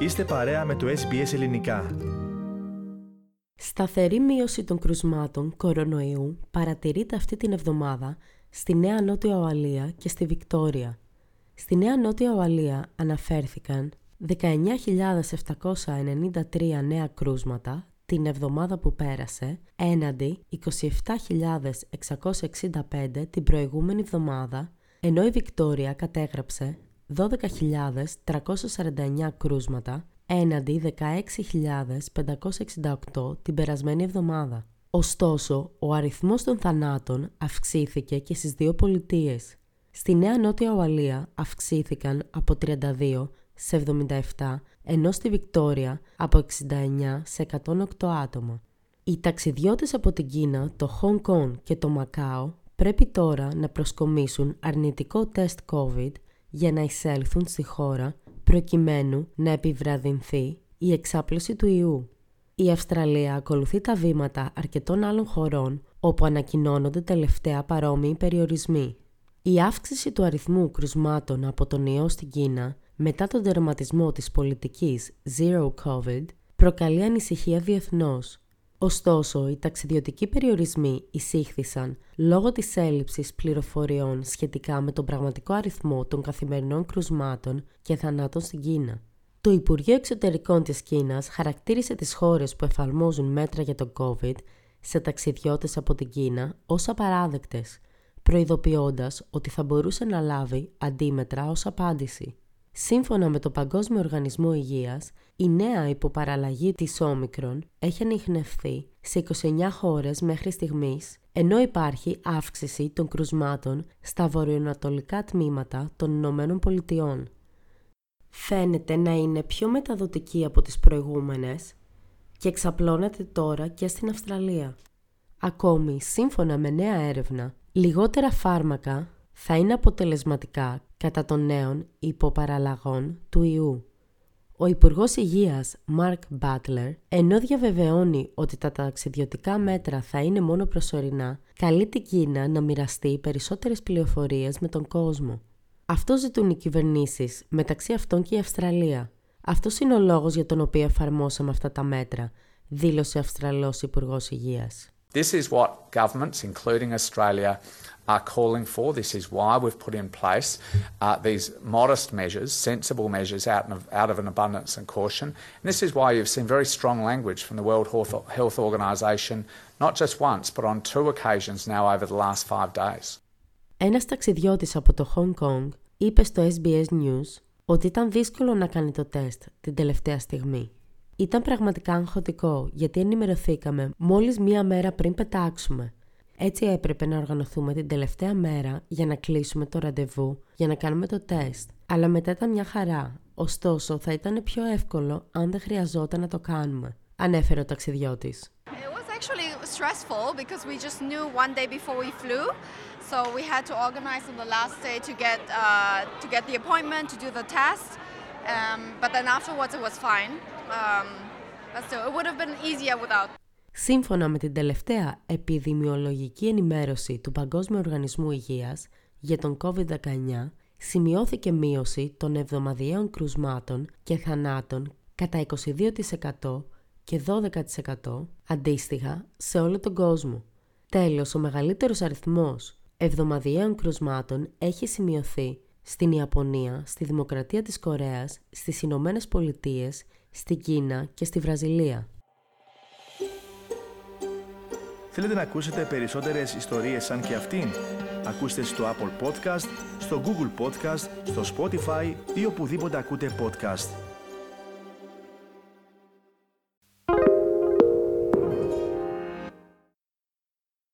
Είστε παρέα με το SBS Ελληνικά. Σταθερή μείωση των κρουσμάτων κορονοϊού παρατηρείται αυτή την εβδομάδα στη Νέα Νότια Οαλία και στη Βικτόρια. Στη Νέα Νότια Οαλία αναφέρθηκαν 19.793 νέα κρούσματα την εβδομάδα που πέρασε, έναντι 27.665 την προηγούμενη εβδομάδα, ενώ η Βικτόρια κατέγραψε 12.349 κρούσματα έναντι 16.568 την περασμένη εβδομάδα. Ωστόσο, ο αριθμός των θανάτων αυξήθηκε και στις δύο πολιτείες. Στη Νέα Νότια Ουαλία αυξήθηκαν από 32 σε 77, ενώ στη Βικτόρια από 69 σε 108 άτομα. Οι ταξιδιώτες από την Κίνα, το Hong Kong και το Μακάο πρέπει τώρα να προσκομίσουν αρνητικό τεστ COVID για να εισέλθουν στη χώρα προκειμένου να επιβραδυνθεί η εξάπλωση του ιού. Η Αυστραλία ακολουθεί τα βήματα αρκετών άλλων χωρών όπου ανακοινώνονται τελευταία παρόμοιοι περιορισμοί. Η αύξηση του αριθμού κρουσμάτων από τον ιό στην Κίνα μετά τον τερματισμό της πολιτικής Zero COVID προκαλεί ανησυχία διεθνώς Ωστόσο, οι ταξιδιωτικοί περιορισμοί εισήχθησαν λόγω της έλλειψης πληροφοριών σχετικά με τον πραγματικό αριθμό των καθημερινών κρουσμάτων και θανάτων στην Κίνα. Το Υπουργείο Εξωτερικών της Κίνας χαρακτήρισε τις χώρες που εφαρμόζουν μέτρα για τον COVID σε ταξιδιώτες από την Κίνα ως απαράδεκτες, προειδοποιώντας ότι θα μπορούσε να λάβει αντίμετρα ως απάντηση. Σύμφωνα με το Παγκόσμιο Οργανισμό Υγείας, η νέα υποπαραλλαγή της όμικρον έχει ανοιχνευθεί σε 29 χώρες μέχρι στιγμής, ενώ υπάρχει αύξηση των κρουσμάτων στα βορειοανατολικά τμήματα των Ηνωμένων Πολιτειών. Φαίνεται να είναι πιο μεταδοτική από τις προηγούμενες και εξαπλώνεται τώρα και στην Αυστραλία. Ακόμη, σύμφωνα με νέα έρευνα, λιγότερα φάρμακα θα είναι αποτελεσματικά κατά των νέων υποπαραλλαγών του ιού. Ο Υπουργός Υγείας Μαρκ Μπάτλερ, ενώ διαβεβαιώνει ότι τα ταξιδιωτικά μέτρα θα είναι μόνο προσωρινά, καλεί την Κίνα να μοιραστεί περισσότερες πληροφορίες με τον κόσμο. Αυτό ζητούν οι κυβερνήσεις, μεταξύ αυτών και η Αυστραλία. Αυτός είναι ο λόγος για τον οποίο εφαρμόσαμε αυτά τα μέτρα, δήλωσε ο Αυστραλός Υπουργός Υγείας. This is what governments, including Australia, are calling for. This is why we've put in place uh, these modest measures, sensible measures out of, out of an abundance and caution. And this is why you've seen very strong language from the World Health Organization, not just once, but on two occasions now over the last five days. Ένας ταξιδιώτης από το Hong Kong είπε στο SBS News ότι ήταν δύσκολο να κάνει το τεστ την τελευταία στιγμή. Ήταν πραγματικά αγχωτικό γιατί ενημερωθήκαμε μόλις μία μέρα πριν πετάξουμε Έτσι έπρεπε να οργανωθούμε την τελευταία μέρα για να κλείσουμε το ραντεβού για να κάνουμε το τεστ. Αλλά μετά ήταν μια χαρά. Ωστόσο, θα ήταν πιο εύκολο αν δεν χρειαζόταν να το κάνουμε. Ανέφερε ο ταξιδιώτης. It was actually stressful because we just knew one day before we flew. So we had to organize on the last day to get uh, to get the appointment to do the test. Um, but then afterwards it was fine. Um, but still, it would have been easier without. Σύμφωνα με την τελευταία επιδημιολογική ενημέρωση του Παγκόσμιου Οργανισμού Υγείας για τον COVID-19, σημειώθηκε μείωση των εβδομαδιαίων κρουσμάτων και θανάτων κατά 22% και 12% αντίστοιχα σε όλο τον κόσμο. Τέλος, ο μεγαλύτερος αριθμός εβδομαδιαίων κρουσμάτων έχει σημειωθεί στην Ιαπωνία, στη Δημοκρατία της Κορέας, στις Ηνωμένες Πολιτείες, στην Κίνα και στη Βραζιλία. Θέλετε να ακούσετε περισσότερες ιστορίες σαν και αυτήν; Ακούστε στο Apple Podcast, στο Google Podcast, στο Spotify ή οπουδήποτε ακούτε podcast.